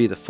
be the full